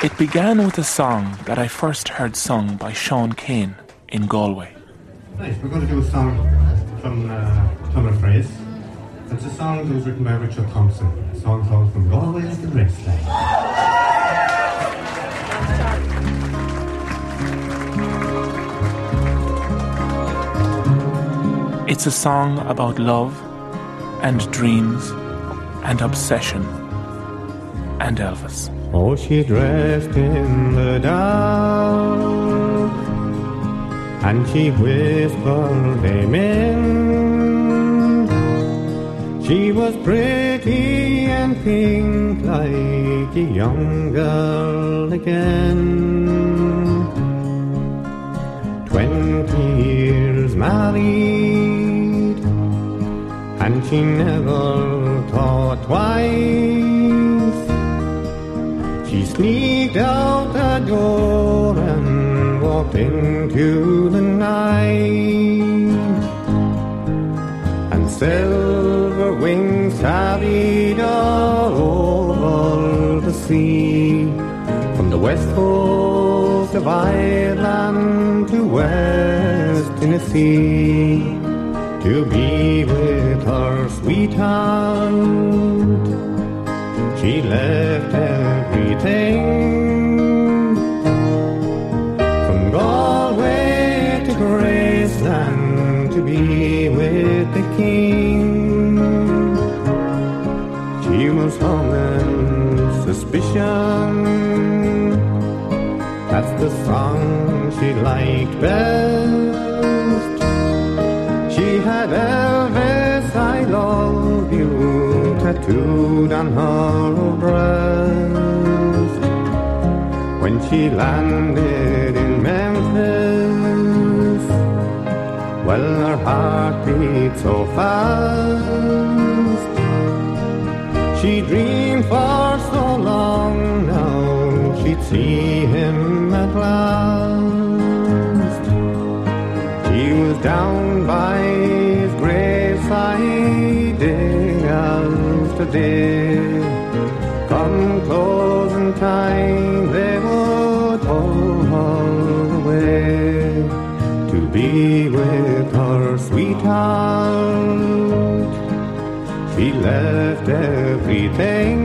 It began with a song that I first heard sung by Sean Keane in Galway. Right, we're going to do a song from uh, Plumber Phrase. It's a song that was written by Richard Thompson. A song called From Galway to the Graceland. It's a song about love and dreams and obsession and Elvis. Oh, she dressed in the dark and she whispered amen. She was pretty and pink like a young girl again. Twenty years married and she never thought twice. Sneaked out the door and walked into the night. And silver wings carried all over the sea. From the west coast of Ireland to West Tennessee. To be with her sweetheart. She left everything from Galway to Graceland to be with the king. She was humming suspicion. That's the song she liked best. She had Elvis, I love you, tattooed on her breast. She landed in Memphis, well, her heart beat so fast. She dreamed for so long now she'd see him at last. He was down by his graveside day after day. Come closing left everything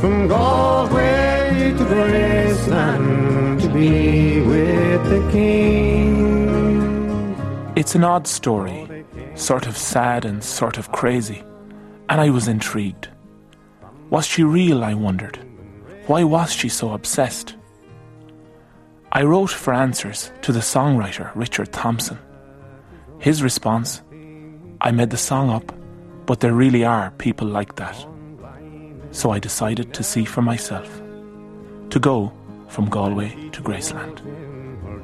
from Galway to Graceland to be with the king. It's an odd story, sort of sad and sort of crazy, and I was intrigued. Was she real, I wondered? Why was she so obsessed? I wrote for answers to the songwriter Richard Thompson. His response I made the song up, but there really are people like that. So I decided to see for myself. To go from Galway to Graceland.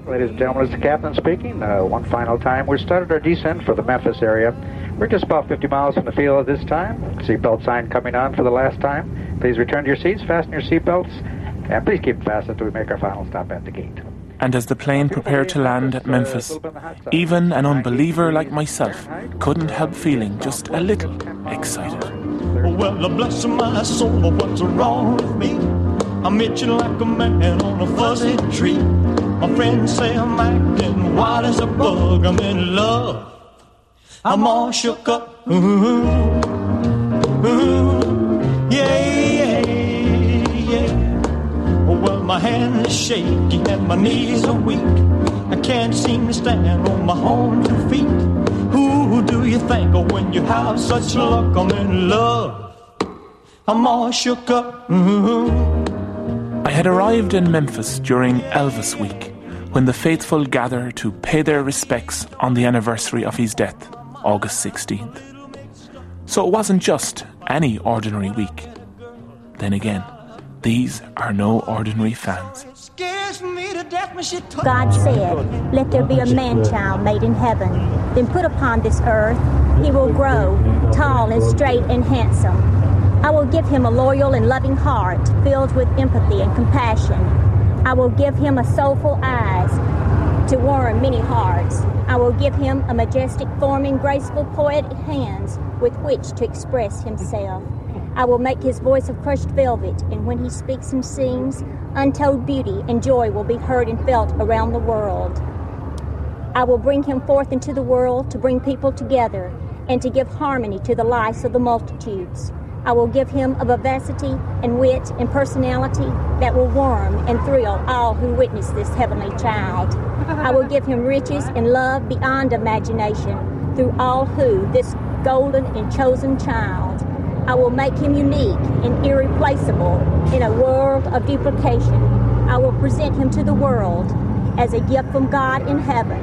Ladies and gentlemen, is the captain speaking. Uh, one final time. We've started our descent for the Memphis area. We're just about 50 miles from the field at this time. Seatbelt sign coming on for the last time. Please return to your seats, fasten your seatbelts, and please keep them fastened until we make our final stop at the gate. And as the plane prepared to land at Memphis, even an unbeliever like myself couldn't help feeling just a little excited. Well, bless my soul, what's wrong with me? I'm itching like a man on a fuzzy tree. My friends say I'm acting wild as a bug. I'm in love. I'm all shook up. Ooh, ooh, my hands is shaky and my knees are weak. I can't seem to stand on my own two feet. Who do you think of when you have such luck? I'm in love. I'm all shook up. Mm-hmm. I had arrived in Memphis during Elvis Week, when the faithful gather to pay their respects on the anniversary of his death, August 16th. So it wasn't just any ordinary week. Then again, these are no ordinary fans. Scares me to death when she talks. God said, Let there be a man child made in heaven, then put upon this earth. He will grow tall and straight and handsome. I will give him a loyal and loving heart filled with empathy and compassion. I will give him a soulful eyes to warm many hearts. I will give him a majestic form and graceful poetic hands with which to express himself. I will make his voice of crushed velvet, and when he speaks and sings, untold beauty and joy will be heard and felt around the world. I will bring him forth into the world to bring people together and to give harmony to the lives of the multitudes. I will give him a vivacity and wit and personality that will warm and thrill all who witness this heavenly child. I will give him riches and love beyond imagination through all who this golden and chosen child. I will make him unique and irreplaceable in a world of duplication. I will present him to the world as a gift from God in heaven,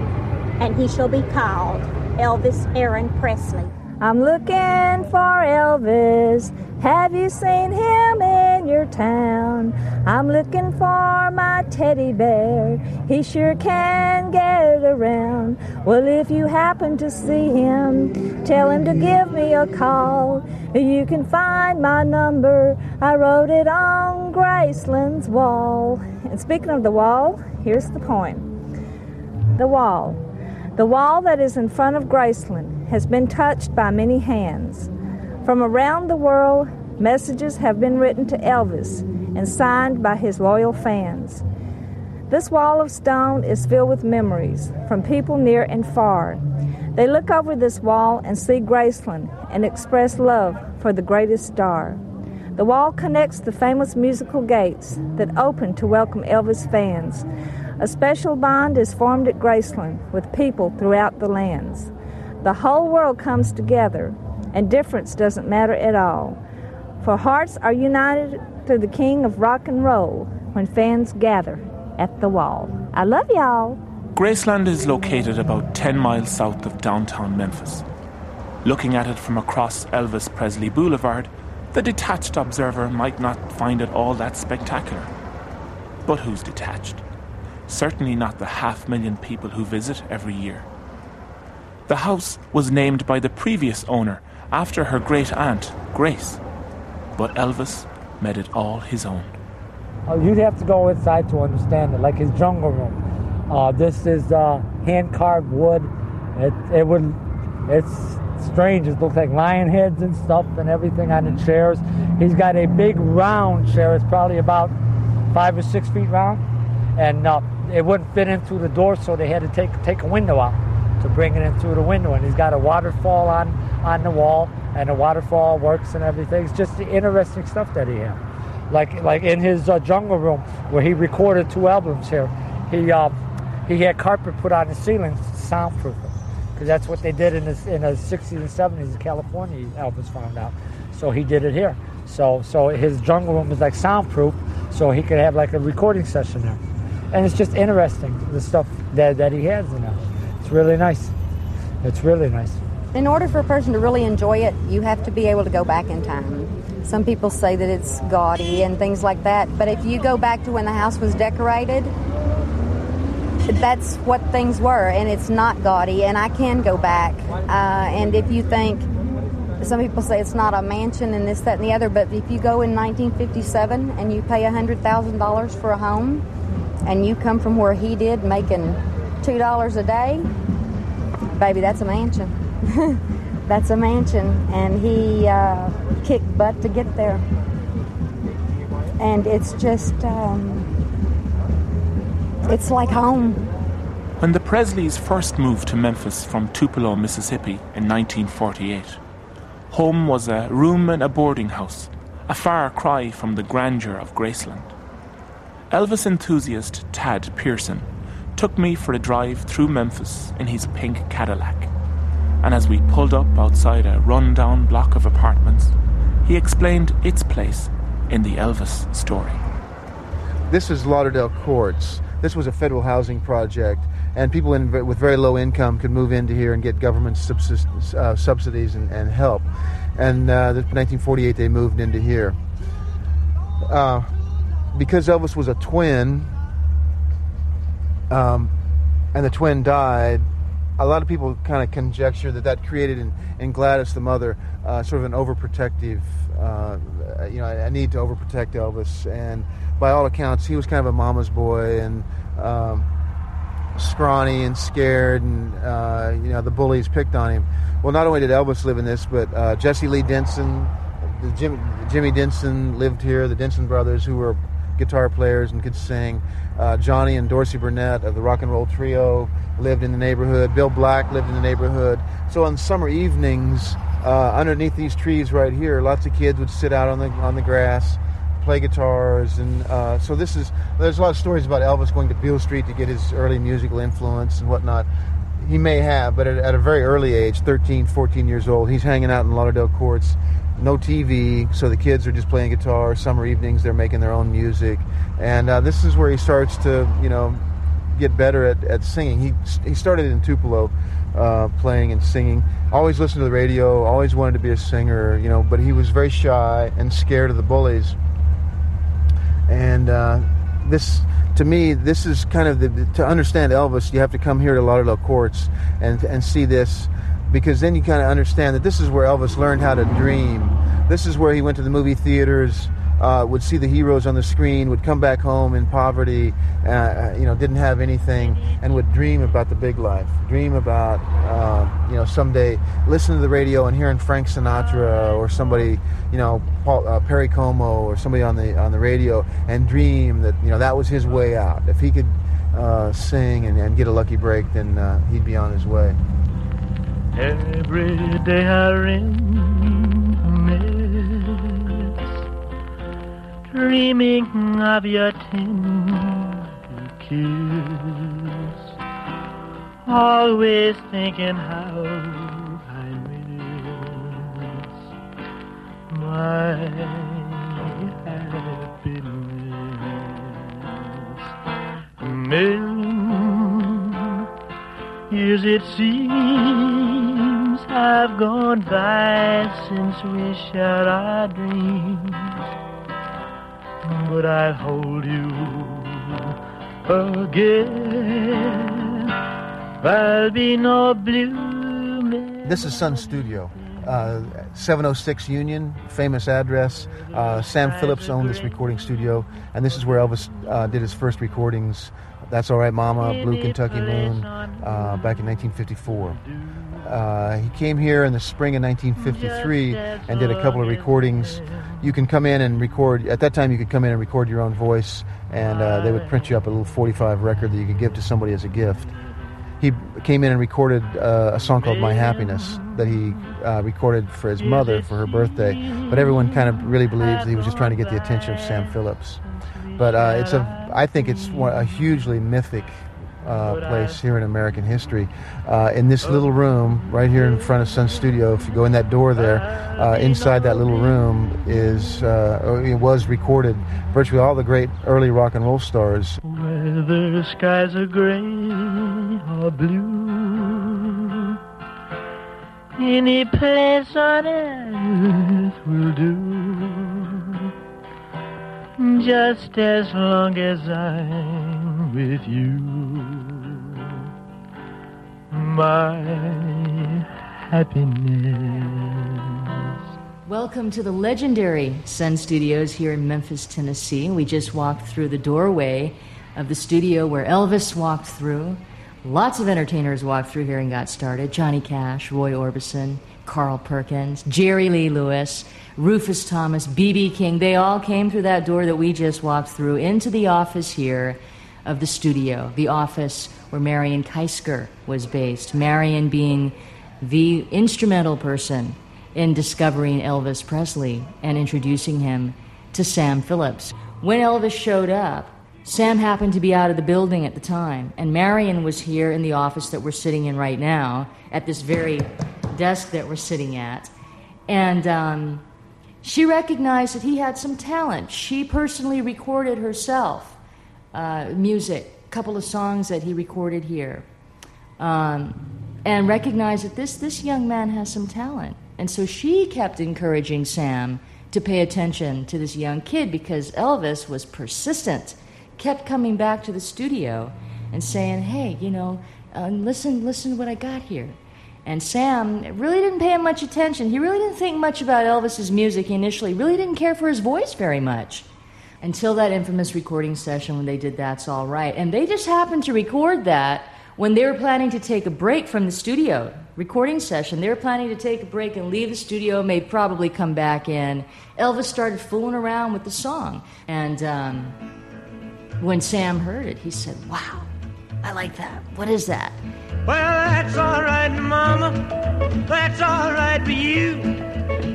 and he shall be called Elvis Aaron Presley. I'm looking for Elvis. Have you seen him in your town? I'm looking for my teddy bear. He sure can get around. Well, if you happen to see him, tell him to give me a call. You can find my number. I wrote it on Graceland's wall. And speaking of the wall, here's the point the wall. The wall that is in front of Graceland has been touched by many hands. From around the world, messages have been written to Elvis and signed by his loyal fans. This wall of stone is filled with memories from people near and far. They look over this wall and see Graceland and express love for the greatest star. The wall connects the famous musical gates that open to welcome Elvis fans. A special bond is formed at Graceland with people throughout the lands. The whole world comes together, and difference doesn't matter at all. For hearts are united through the King of Rock and Roll when fans gather at the wall. I love y'all. Graceland is located about 10 miles south of downtown Memphis. Looking at it from across Elvis Presley Boulevard, the detached observer might not find it all that spectacular. But who's detached? Certainly not the half million people who visit every year. The house was named by the previous owner after her great aunt, Grace. But Elvis made it all his own. Uh, you'd have to go inside to understand it, like his jungle room. Uh, this is uh, hand carved wood. It, it would, it's strange. It looks like lion heads and stuff and everything on the chairs. He's got a big round chair. It's probably about five or six feet round, and uh, it wouldn't fit in through the door, so they had to take take a window out to bring it in through the window. And he's got a waterfall on on the wall, and the waterfall works and everything. It's just the interesting stuff that he had. Like like in his uh, jungle room where he recorded two albums here, he uh, he had carpet put on the ceiling to soundproof because that's what they did in the in the 60s and 70s in California. Elvis found out, so he did it here. So so his jungle room was like soundproof, so he could have like a recording session there, and it's just interesting the stuff that that he has You know, It's really nice. It's really nice. In order for a person to really enjoy it, you have to be able to go back in time. Some people say that it's gaudy and things like that, but if you go back to when the house was decorated, that's what things were, and it's not gaudy, and I can go back. Uh, and if you think, some people say it's not a mansion and this, that, and the other, but if you go in 1957 and you pay $100,000 for a home, and you come from where he did, making $2 a day, baby, that's a mansion. that's a mansion, and he uh, kicked butt to get there. And it's just, um, it's like home. When the Presleys first moved to Memphis from Tupelo, Mississippi in 1948, home was a room in a boarding house, a far cry from the grandeur of Graceland. Elvis enthusiast Tad Pierson took me for a drive through Memphis in his pink Cadillac. And as we pulled up outside a run-down block of apartments, he explained its place in the Elvis story. This is Lauderdale Courts. This was a federal housing project, and people in, with very low income could move into here and get government subsist, uh, subsidies and, and, help. And uh, 1948, they moved into here. Uh, because Elvis was a twin, um, and the twin died, a lot of people kind of conjecture that that created in, in Gladys, the mother, uh, sort of an overprotective, uh, you know, a need to overprotect Elvis. And by all accounts, he was kind of a mama's boy and um, scrawny and scared, and uh, you know, the bullies picked on him. Well, not only did Elvis live in this, but uh, Jesse Lee Denson, Jim, Jimmy Denson lived here. The Denson brothers, who were guitar players and could sing. Uh, Johnny and Dorsey Burnette of the Rock and Roll Trio lived in the neighborhood. Bill Black lived in the neighborhood. So on summer evenings, uh, underneath these trees right here, lots of kids would sit out on the on the grass, play guitars, and uh, so this is. There's a lot of stories about Elvis going to Beale Street to get his early musical influence and whatnot. He may have, but at, at a very early age, 13, 14 years old, he's hanging out in Lauderdale Courts no TV, so the kids are just playing guitar. Summer evenings, they're making their own music, and uh, this is where he starts to, you know, get better at, at singing. He he started in Tupelo, uh, playing and singing. Always listened to the radio. Always wanted to be a singer, you know, but he was very shy and scared of the bullies. And uh, this, to me, this is kind of the to understand Elvis. You have to come here to Lauderdale Courts and and see this because then you kind of understand that this is where Elvis learned how to dream. This is where he went to the movie theaters, uh, would see the heroes on the screen, would come back home in poverty, uh, uh you know, didn't have anything, and would dream about the big life. Dream about, uh, you know, someday listen to the radio and hearing Frank Sinatra or somebody, you know, Paul, uh, Perry Como or somebody on the on the radio, and dream that you know that was his way out. If he could uh, sing and, and, get a lucky break, then he'd be on his way. Every day I reminisce, dreaming of your tender kiss. Always thinking how I miss my happiness. Million years it seems have gone by since we shared our dreams. But I hold you again. There'll be no blue. This is Sun Studio. Uh, 706 Union, famous address. Uh, Sam Phillips owned this recording studio, and this is where Elvis uh, did his first recordings. That's All Right Mama, Blue Kentucky Moon, uh, back in 1954. Uh, he came here in the spring of 1953 and did a couple of recordings. You can come in and record. At that time, you could come in and record your own voice, and uh, they would print you up a little 45 record that you could give to somebody as a gift. He came in and recorded uh, a song called "My Happiness" that he uh, recorded for his mother for her birthday. But everyone kind of really believes that he was just trying to get the attention of Sam Phillips. But uh, it's a, I think it's a hugely mythic uh, place here in American history. Uh, in this little room, right here in front of Sun Studio, if you go in that door there, uh, inside that little room is uh, it was recorded virtually all the great early rock and roll stars. Whether the skies are gray or blue, any place on earth will do. Just as long as I'm with you my happiness. Welcome to the legendary Sun Studios here in Memphis, Tennessee. We just walked through the doorway of the studio where Elvis walked through. Lots of entertainers walked through here and got started. Johnny Cash, Roy Orbison, Carl Perkins, Jerry Lee Lewis, Rufus Thomas, B.B. King. They all came through that door that we just walked through into the office here of the studio, the office where Marion Keisker was based. Marion being the instrumental person in discovering Elvis Presley and introducing him to Sam Phillips. When Elvis showed up, Sam happened to be out of the building at the time, and Marion was here in the office that we're sitting in right now, at this very desk that we're sitting at. And um, she recognized that he had some talent. She personally recorded herself uh, music, a couple of songs that he recorded here, um, and recognized that this, this young man has some talent. And so she kept encouraging Sam to pay attention to this young kid because Elvis was persistent, kept coming back to the studio and saying, "Hey, you know, uh, listen, listen to what I got here." And Sam really didn't pay him much attention. He really didn't think much about Elvis's music initially. Really didn't care for his voice very much until that infamous recording session when they did "That's All Right," and they just happened to record that when they were planning to take a break from the studio recording session. They were planning to take a break and leave the studio, may probably come back in. Elvis started fooling around with the song. And um, when Sam heard it, he said, Wow, I like that. What is that? Well, that's all right, Mama. That's all right for you.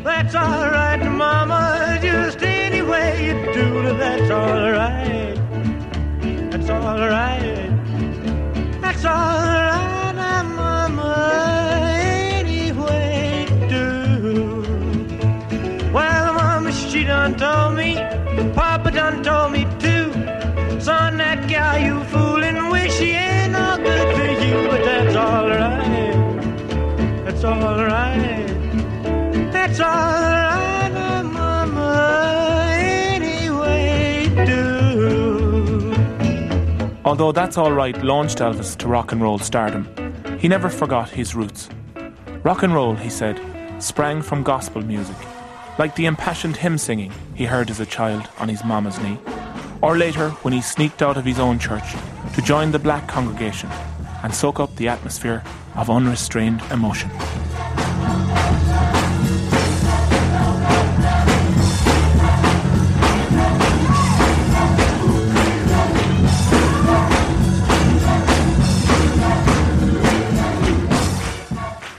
That's all right, Mama. Just any way you do it, that's all right. That's all right. That's all right, Mama. Any way do. Well, Mama, she done told me. Papa done told me. That you she ain't no good for you, but that's all right. That's all right. That's all right, Mama. Any do. Although That's All Right launched Elvis to rock and roll stardom, he never forgot his roots. Rock and roll, he said, sprang from gospel music, like the impassioned hymn singing he heard as a child on his mama's knee, or later when he sneaked out of his own church to join the black congregation and soak up the atmosphere of unrestrained emotion.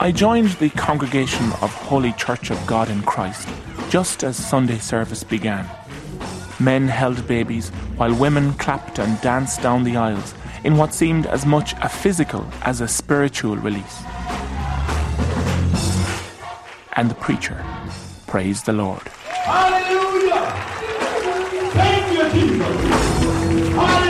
I joined the congregation of Holy Church of God in Christ just as Sunday service began. Men held babies while women clapped and danced down the aisles in what seemed as much a physical as a spiritual release. And the preacher praised the Lord. Hallelujah! Thank you, Jesus. Hallelujah!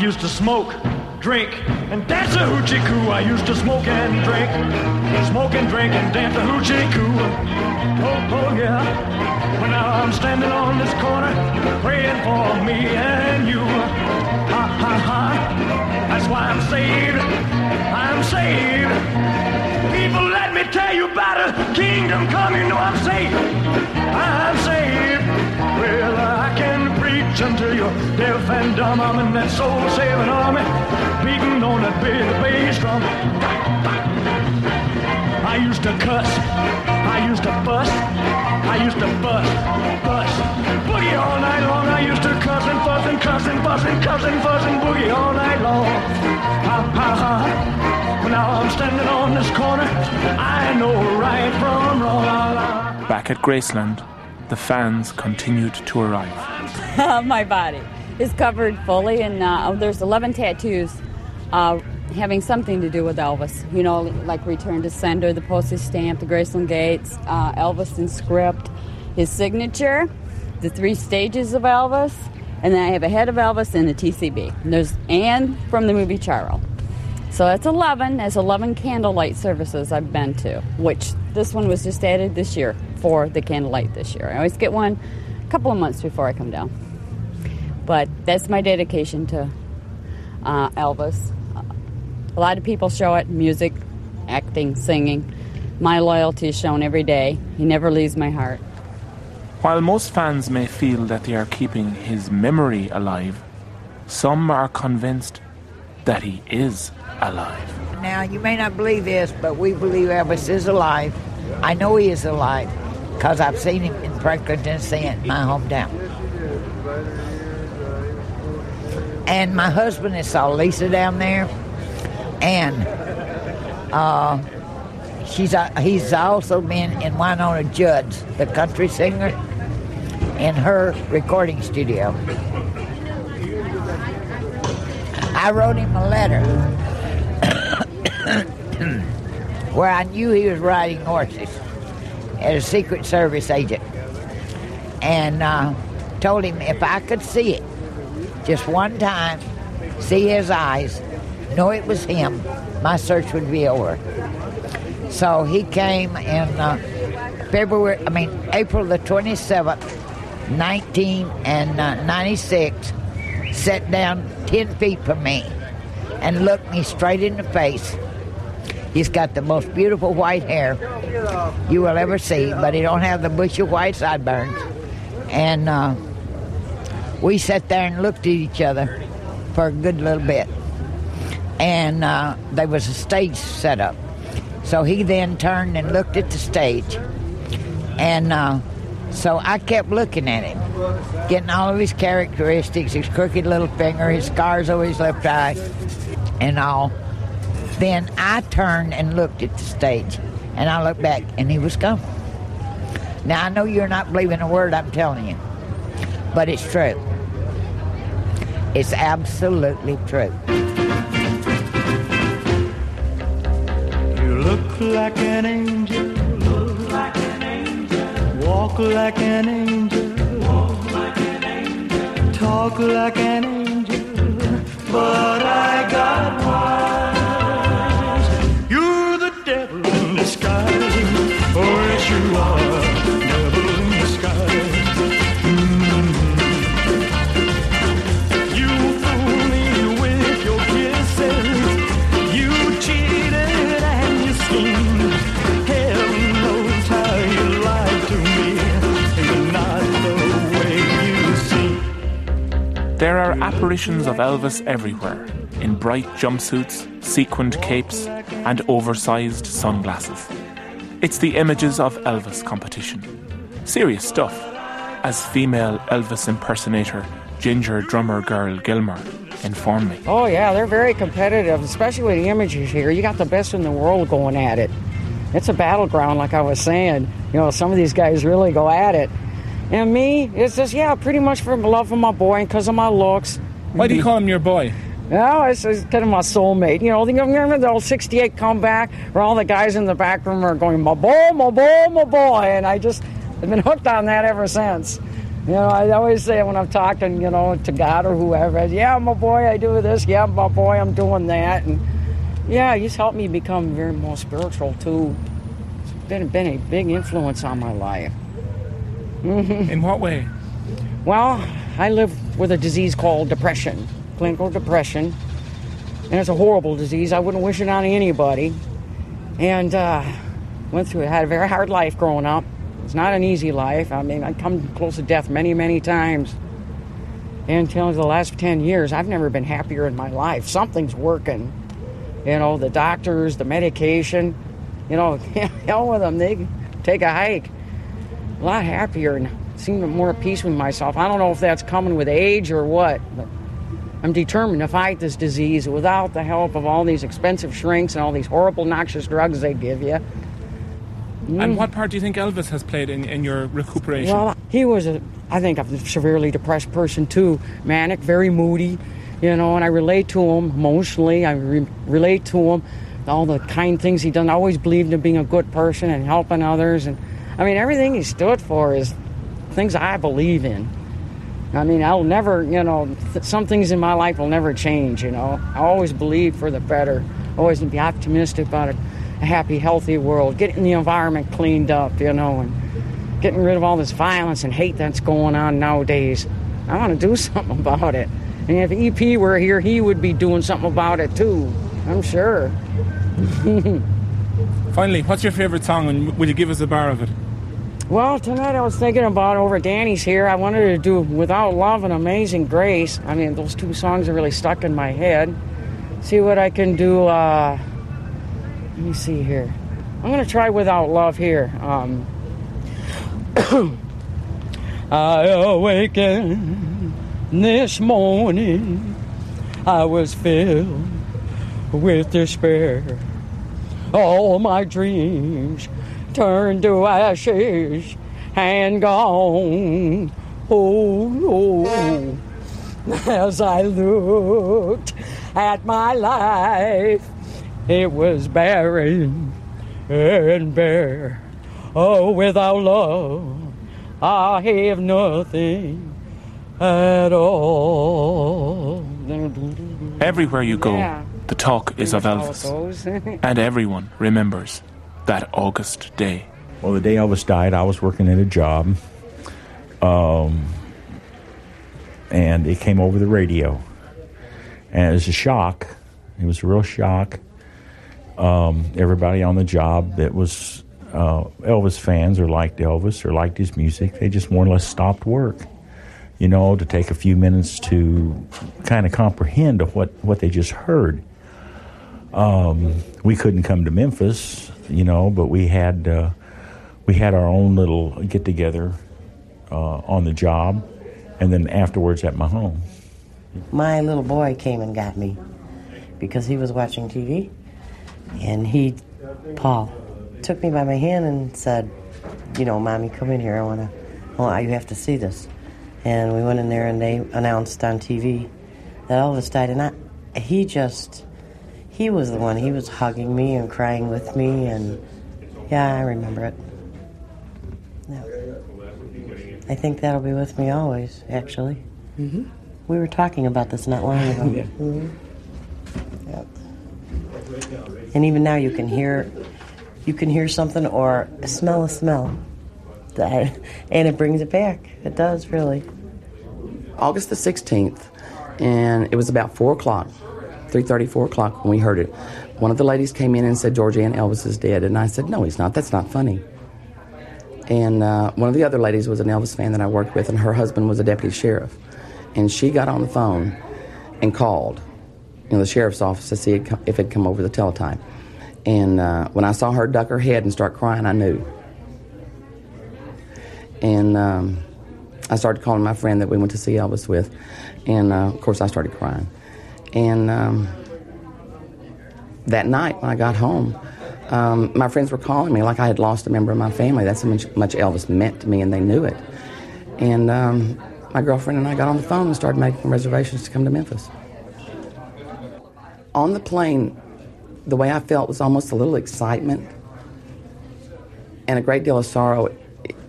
Used to smoke, drink, and dance a hoochie coo. I used to smoke and drink, smoke and drink and dance a hoochie coo. Oh, oh yeah. Well, now I'm standing on this corner, praying for me and you. Ha ha ha. That's why I'm saved. I'm saved. People, let me tell you about a kingdom coming. Know I'm saved. I'm saved. Preach until you're deaf and dumb. I'm in that soul saving army, beating on that big bass drum. I used to cuss. I used to fuss. I used to fuss, fuss. Boogie all night long. I used to cuss and fuss and cuss and fuss and cuss and fuss and boogie all night long. Ha ha ha. Now I'm standing on this corner. I know right from wrong. Back at Graceland, the fans continued to arrive. my body is covered fully, and uh, there's 11 tattoos uh, having something to do with Elvis. You know, like Return to Sender, the postage stamp, the Graceland Gates, uh, Elvis in script, his signature, the three stages of Elvis, and then I have a head of Elvis and the TCB. And there's and from the movie Charles. So that's 11. That's 11 candlelight services I've been to, which this one was just added this year for the candlelight this year. I always get one a couple of months before I come down. But that's my dedication to uh, Elvis. A lot of people show it music, acting, singing. My loyalty is shown every day. He never leaves my heart. While most fans may feel that they are keeping his memory alive, some are convinced that he is alive. Now, you may not believe this, but we believe Elvis is alive. I know he is alive because I've seen him in Franklin, Tennessee, in my hometown. And my husband has saw Lisa down there, and uh, she's uh, he's also been in Wynonna Judd, the country singer, in her recording studio. I wrote him a letter where I knew he was riding horses as a Secret Service agent, and uh, told him if I could see it just one time, see his eyes, know it was him, my search would be over. So he came in uh, February, I mean April the 27th, 1996, sat down 10 feet from me and looked me straight in the face. He's got the most beautiful white hair you will ever see, but he don't have the bushy white sideburns. And uh, we sat there and looked at each other for a good little bit. And uh, there was a stage set up. So he then turned and looked at the stage. And uh, so I kept looking at him, getting all of his characteristics his crooked little finger, his scars over his left eye, and all. Then I turned and looked at the stage, and I looked back, and he was gone. Now, I know you're not believing a word I'm telling you, but it's true. It's absolutely true. You look like an angel. Look like an angel. Walk like an angel. Walk like an angel. Talk like an angel. But I got wise. You're the devil in disguise. Oh, yes, you are. There are apparitions of Elvis everywhere, in bright jumpsuits, sequined capes, and oversized sunglasses. It's the images of Elvis competition. Serious stuff, as female Elvis impersonator Ginger Drummer Girl Gilmer informed me. Oh, yeah, they're very competitive, especially with the images here. You got the best in the world going at it. It's a battleground, like I was saying. You know, some of these guys really go at it. And me, it's just, yeah, pretty much for love of my boy and because of my looks. Why do you call him your boy? No, it's, it's kind of my soulmate. You know, the- remember the old 68 comeback where all the guys in the back room are going, my boy, my boy, my boy. And I just have been hooked on that ever since. You know, I always say when I'm talking, you know, to God or whoever, yeah, my boy, I do this. Yeah, my boy, I'm doing that. And yeah, he's helped me become very more spiritual too. It's been, been a big influence on my life. In what way? Well, I live with a disease called depression, clinical depression, and it's a horrible disease. I wouldn't wish it on anybody. And uh, went through it. Had a very hard life growing up. It's not an easy life. I mean, I come close to death many, many times. And until the last ten years, I've never been happier in my life. Something's working. You know, the doctors, the medication. You know, hell with them. They take a hike. A lot happier and seem more at peace with myself. I don't know if that's coming with age or what, but I'm determined to fight this disease without the help of all these expensive shrinks and all these horrible, noxious drugs they give you. And what part do you think Elvis has played in, in your recuperation? Well, he was a I think a severely depressed person too. Manic, very moody, you know, and I relate to him emotionally. I re- relate to him, all the kind things he done. I always believed in being a good person and helping others. And I mean, everything he stood for is things I believe in. I mean, I'll never, you know, th- some things in my life will never change, you know. I always believe for the better, always be optimistic about a, a happy, healthy world, getting the environment cleaned up, you know, and getting rid of all this violence and hate that's going on nowadays. I want to do something about it. And if EP were here, he would be doing something about it too, I'm sure. Finally, what's your favourite song and will you give us a bar of it? Well, tonight I was thinking about over Danny's here. I wanted to do Without Love and Amazing Grace. I mean, those two songs are really stuck in my head. See what I can do. Uh, let me see here. I'm going to try Without Love here. Um, I awakened this morning. I was filled with despair. All my dreams turned to ashes and gone. Oh no. As I looked at my life, it was barren and bare. Oh, without love, I have nothing at all. Everywhere you go, Yeah. the talk is of Elvis. And everyone remembers that August day. Well, the day Elvis died, I was working at a job, um, and it came over the radio, and it was a shock. It was a real shock. Um, everybody on the job that was uh, Elvis fans or liked Elvis or liked his music, they just more or less stopped work. You know, to take a few minutes to kind of comprehend what, what they just heard. Um, we couldn't come to Memphis, you know, but we had uh, we had our own little get together uh, on the job, and then afterwards at my home. My little boy came and got me because he was watching TV, and he, Paul, took me by my hand and said, "You know, mommy, come in here. I want to. Well, you have to see this." And we went in there, and they announced on TV that Elvis died, and I, he just, he was the one. He was hugging me and crying with me, and yeah, I remember it. Yeah. I think that'll be with me always. Actually. Mm-hmm. We were talking about this not long ago. Yeah. Mhm. Yep. And even now, you can hear, you can hear something or smell a smell, that, and it brings it back. It does really. August the 16th, and it was about 4 o'clock, 3.30, 4 o'clock when we heard it. One of the ladies came in and said, Georgianne Elvis is dead. And I said, no, he's not. That's not funny. And uh, one of the other ladies was an Elvis fan that I worked with, and her husband was a deputy sheriff. And she got on the phone and called, you know, the sheriff's office to see if it had come over the teletype. And uh, when I saw her duck her head and start crying, I knew. And um, I started calling my friend that we went to see Elvis with, and uh, of course I started crying. And um, that night when I got home, um, my friends were calling me like I had lost a member of my family. That's how much, much Elvis meant to me, and they knew it. And um, my girlfriend and I got on the phone and started making reservations to come to Memphis. On the plane, the way I felt was almost a little excitement and a great deal of sorrow.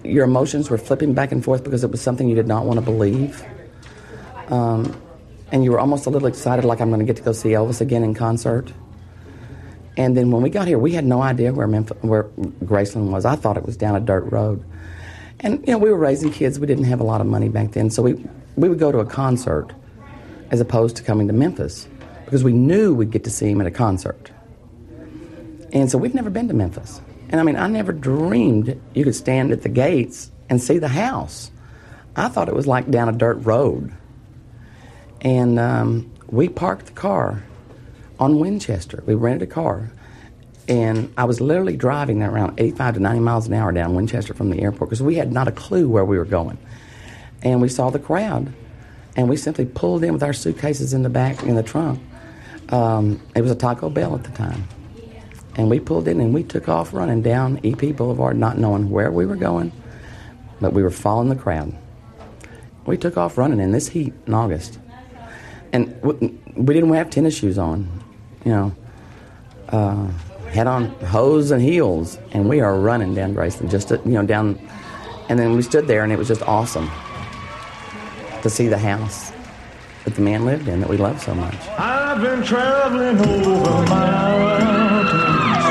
Your emotions were flipping back and forth because it was something you did not want to believe. Um, and you were almost a little excited, like I'm going to get to go see Elvis again in concert. And then when we got here, we had no idea where Memphis, where Graceland was. I thought it was down a dirt road. And you know, we were raising kids. We didn't have a lot of money back then, so we we would go to a concert as opposed to coming to Memphis because we knew we'd get to see him at a concert. And so we've never been to Memphis. And I mean, I never dreamed you could stand at the gates and see the house. I thought it was like down a dirt road. And um, we parked the car on Winchester. We rented a car. And I was literally driving around 85 to 90 miles an hour down Winchester from the airport because we had not a clue where we were going. And we saw the crowd. And we simply pulled in with our suitcases in the back, in the trunk. Um, it was a Taco Bell at the time. And we pulled in and we took off running down EP Boulevard, not knowing where we were going, but we were following the crowd. We took off running in this heat in August. And we didn't have tennis shoes on, you know. Uh, had on hose and heels, and we are running down Graceland, just, to, you know, down. And then we stood there, and it was just awesome to see the house that the man lived in that we loved so much. I've been traveling over mountains,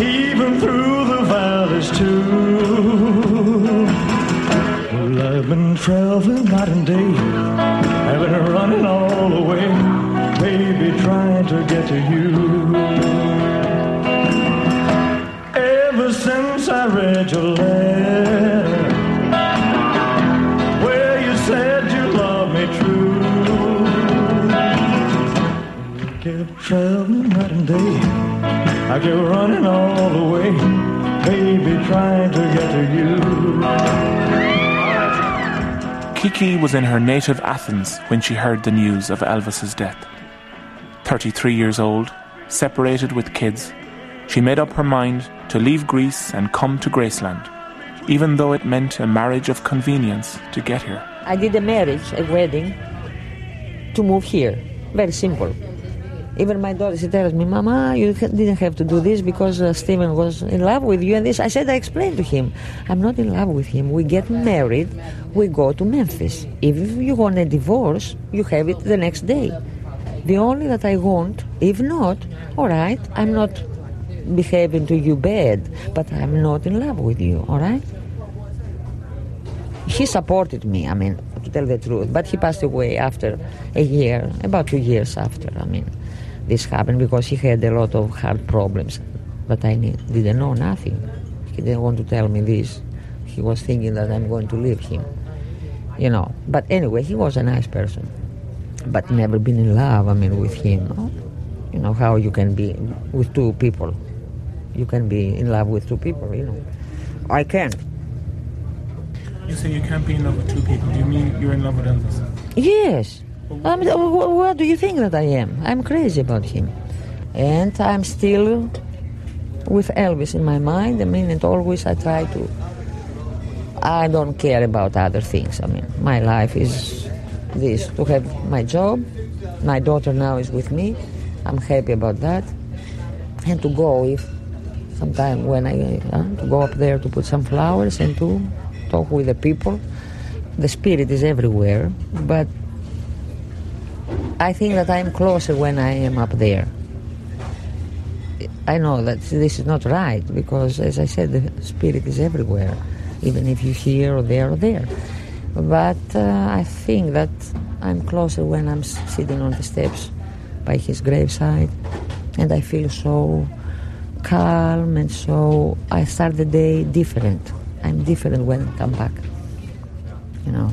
even through the valleys too. Well, I've been traveling night and day, to you. Ever since I read your letter, where you said you love me true, kept traveling night and day. I kept running all the way, baby, trying to get to you. Kiki was in her native Athens when she heard the news of Elvis's death. 33 years old, separated with kids, she made up her mind to leave Greece and come to Graceland, even though it meant a marriage of convenience to get here. I did a marriage, a wedding, to move here. Very simple. Even my daughter, she tells me, Mama, you didn't have to do this because uh, Stephen was in love with you and this. I said, I explained to him, I'm not in love with him. We get married, we go to Memphis. If you want a divorce, you have it the next day. The only that I want, if not, all right, I'm not behaving to you bad, but I'm not in love with you, all right? He supported me, I mean, to tell the truth, but he passed away after a year, about two years after, I mean this happened because he had a lot of heart problems, but I didn't know nothing. He didn't want to tell me this. He was thinking that I'm going to leave him, you know. But anyway, he was a nice person, but never been in love. I mean, with him. No? You know how you can be with two people. You can be in love with two people. You know, I can. You say you can't be in love with two people. Do you mean you're in love with Elvis? Yes. I mean, uh, what do you think that I am? I'm crazy about him. And I'm still with Elvis in my mind. I mean, and always I try to. I don't care about other things. I mean, my life is this to have my job. My daughter now is with me. I'm happy about that. And to go if sometime when I uh, to go up there to put some flowers and to talk with the people. The spirit is everywhere, but I think that I'm closer when I am up there. I know that this is not right because, as I said, the spirit is everywhere, even if you here or there or there. But uh, I think that I'm closer when I'm sitting on the steps by his graveside, and I feel so calm and so I start the day different. I'm different when I come back, you know.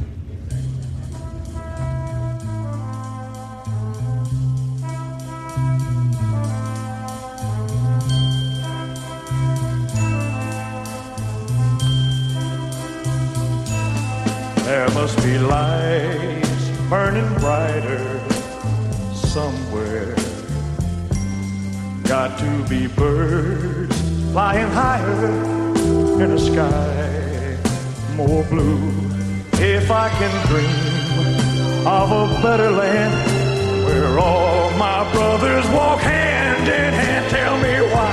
Be lights burning brighter somewhere. Got to be birds flying higher in a sky more blue. If I can dream of a better land where all my brothers walk hand in hand, tell me why.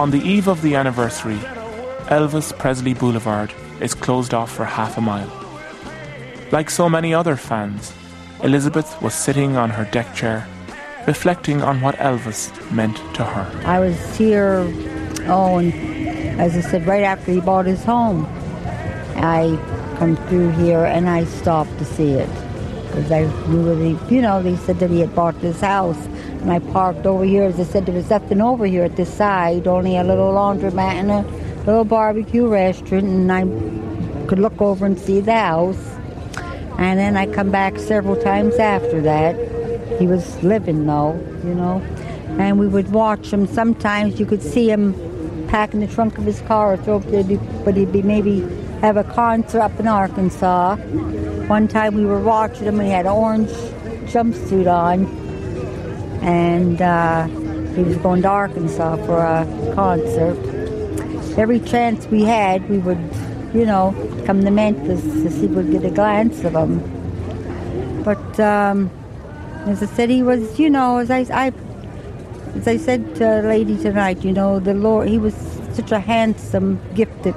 On the eve of the anniversary, Elvis Presley Boulevard is closed off for half a mile. Like so many other fans, Elizabeth was sitting on her deck chair, reflecting on what Elvis meant to her. I was here, oh, and as I said, right after he bought his home. I come through here and I stopped to see it. Because I knew that he, you know, they said that he had bought this house. And I parked over here. As I said, there was nothing over here at this side, only a little laundromat and a little barbecue restaurant. And I could look over and see the house. And then I come back several times after that. He was living though, you know. And we would watch him. Sometimes you could see him pack in the trunk of his car or throw up there, but he'd be maybe have a concert up in Arkansas. One time we were watching him and he had an orange jumpsuit on. And uh, he was going to Arkansas for a concert. Every chance we had, we would, you know, come to Memphis to see if we'd get a glance of him. But um, as I said, he was, you know, as I, I, as I said to a lady tonight, you know, the Lord, he was such a handsome, gifted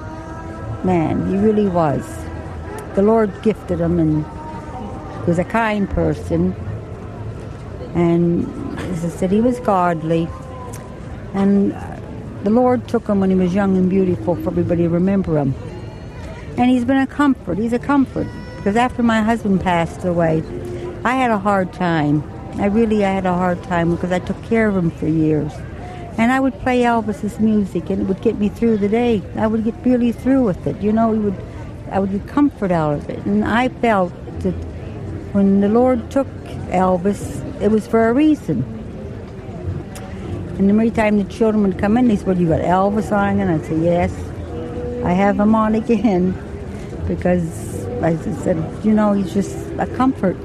man. He really was. The Lord gifted him and he was a kind person. And I said, he was godly. And uh, the Lord took him when he was young and beautiful for everybody to remember him. And he's been a comfort. He's a comfort. Because after my husband passed away, I had a hard time. I really I had a hard time because I took care of him for years. And I would play Elvis's music and it would get me through the day. I would get really through with it. You know, he would I would get comfort out of it. And I felt that when the Lord took Elvis, it was for a reason. And every time the children would come in, they said, Well, you got Elvis on? And I'd say, Yes. I have him on again because I said, you know, he's just a comfort.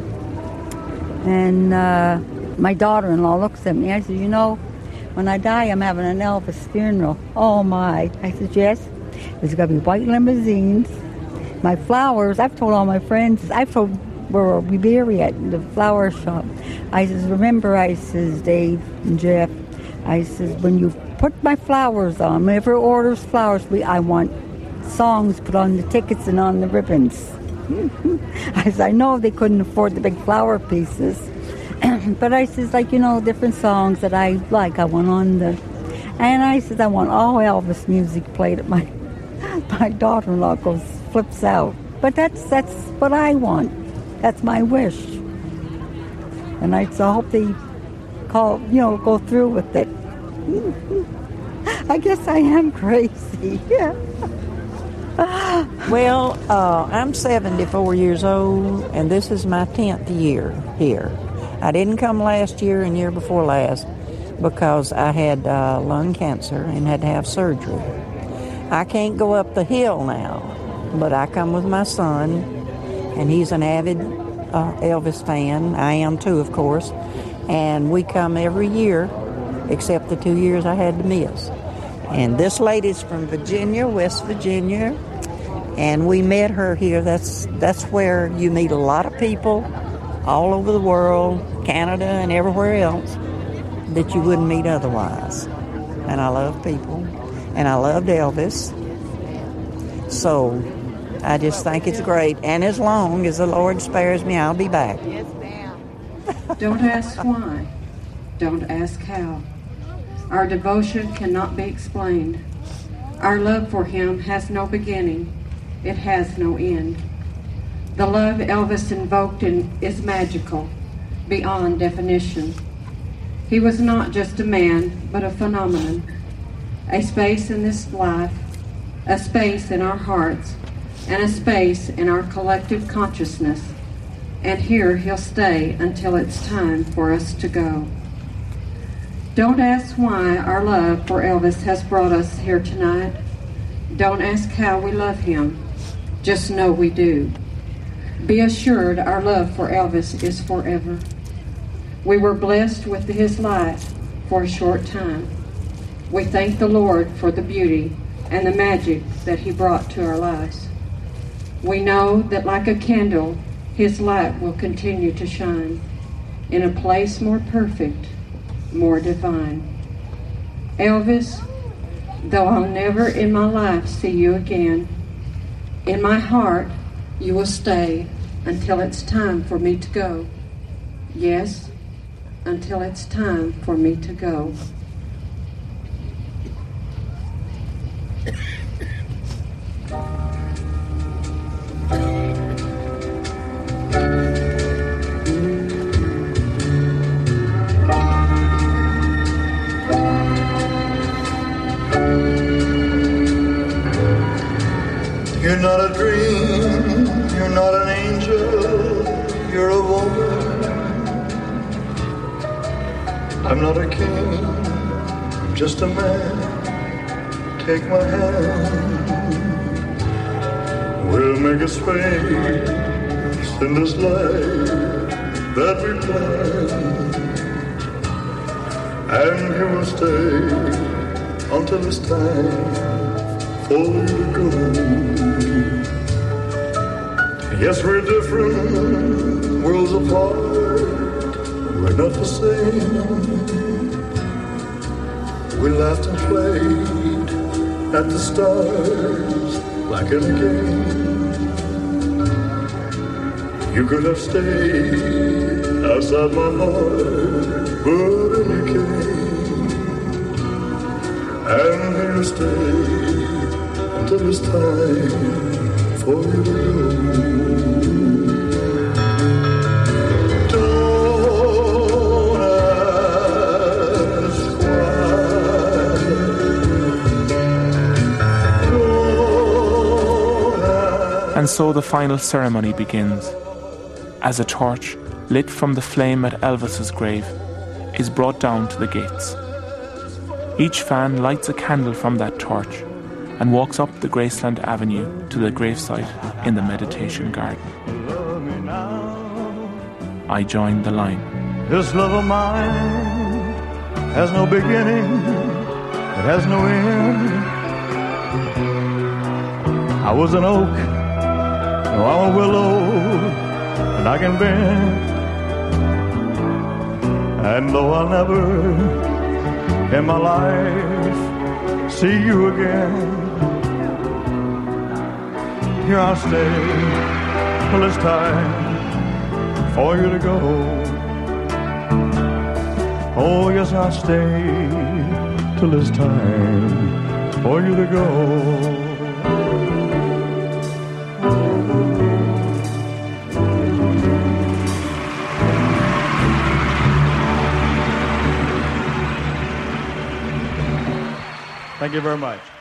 And uh, my daughter-in-law looks at me. I said, you know, when I die, I'm having an Elvis funeral. Oh my! I said, yes. There's gonna be white limousines. My flowers. I've told all my friends. I've told where we bury at the flower shop. I says, remember, I says, Dave and Jeff. I says, when you put my flowers on, whoever orders flowers, we I want songs put on the tickets and on the ribbons. I said, I know they couldn't afford the big flower pieces. but I says, like, you know, different songs that I like, I want on the. And I says I want all Elvis music played at my. My daughter in law goes, flips out. But that's that's what I want. That's my wish. And I, so I hope they call, you know, go through with it. I guess I am crazy. Yeah. well, uh, I'm 74 years old, and this is my 10th year here. I didn't come last year and year before last because I had uh, lung cancer and had to have surgery. I can't go up the hill now, but I come with my son, and he's an avid uh, Elvis fan. I am too, of course. And we come every year, except the two years I had to miss. And this lady's from Virginia, West Virginia, and we met her here. That's that's where you meet a lot of people all over the world, Canada and everywhere else that you wouldn't meet otherwise. And I love people, and I loved Elvis. So I just think it's great. And as long as the Lord spares me, I'll be back. Yes, ma'am. Don't ask why. Don't ask how. Our devotion cannot be explained. Our love for him has no beginning. It has no end. The love Elvis invoked in, is magical, beyond definition. He was not just a man, but a phenomenon. A space in this life, a space in our hearts, and a space in our collective consciousness. And here he'll stay until it's time for us to go. Don't ask why our love for Elvis has brought us here tonight. Don't ask how we love him. Just know we do. Be assured our love for Elvis is forever. We were blessed with his life for a short time. We thank the Lord for the beauty and the magic that he brought to our lives. We know that like a candle, his light will continue to shine in a place more perfect more divine. Elvis, though I'll never in my life see you again, in my heart you will stay until it's time for me to go. Yes, until it's time for me to go. You're not a dream, you're not an angel, you're a woman. I'm not a king, I'm just a man. Take my hand. We'll make a space in this life that we plan. And you will stay until it's time go. Yes, we're different, worlds apart. We're not the same. We laughed and played at the stars like in a game. You could have stayed outside my heart, but you came. And you stayed time for you to go. And so the final ceremony begins, as a torch, lit from the flame at Elvis's grave, is brought down to the gates. Each fan lights a candle from that torch and walks up the Graceland Avenue to the gravesite in the meditation garden. I join the line. This love of mine has no beginning, it has no end. I was an oak, I'm a willow, and I can bend. And though I'll never in my life see you again, here I'll stay till it's time for you to go. Oh, yes, I'll stay till it's time for you to go. Thank you very much.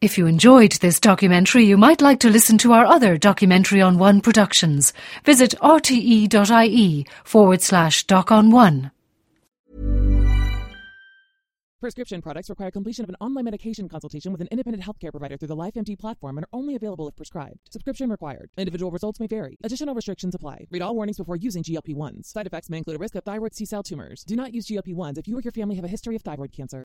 If you enjoyed this documentary, you might like to listen to our other documentary on one productions. Visit rte.ie forward slash doc on one. Prescription products require completion of an online medication consultation with an independent healthcare provider through the LifeMD platform and are only available if prescribed. Subscription required. Individual results may vary. Additional restrictions apply. Read all warnings before using GLP-1s. Side effects may include a risk of thyroid C-cell tumors. Do not use GLP-1s if you or your family have a history of thyroid cancer.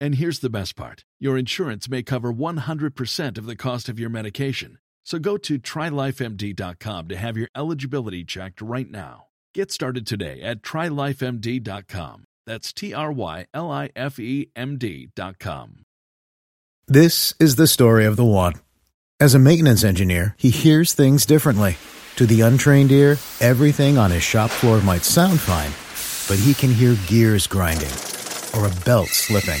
And here's the best part your insurance may cover 100% of the cost of your medication. So go to trylifemd.com to have your eligibility checked right now. Get started today at trylifemd.com. That's T R Y L I F E M D.com. This is the story of the one. As a maintenance engineer, he hears things differently. To the untrained ear, everything on his shop floor might sound fine, but he can hear gears grinding or a belt slipping.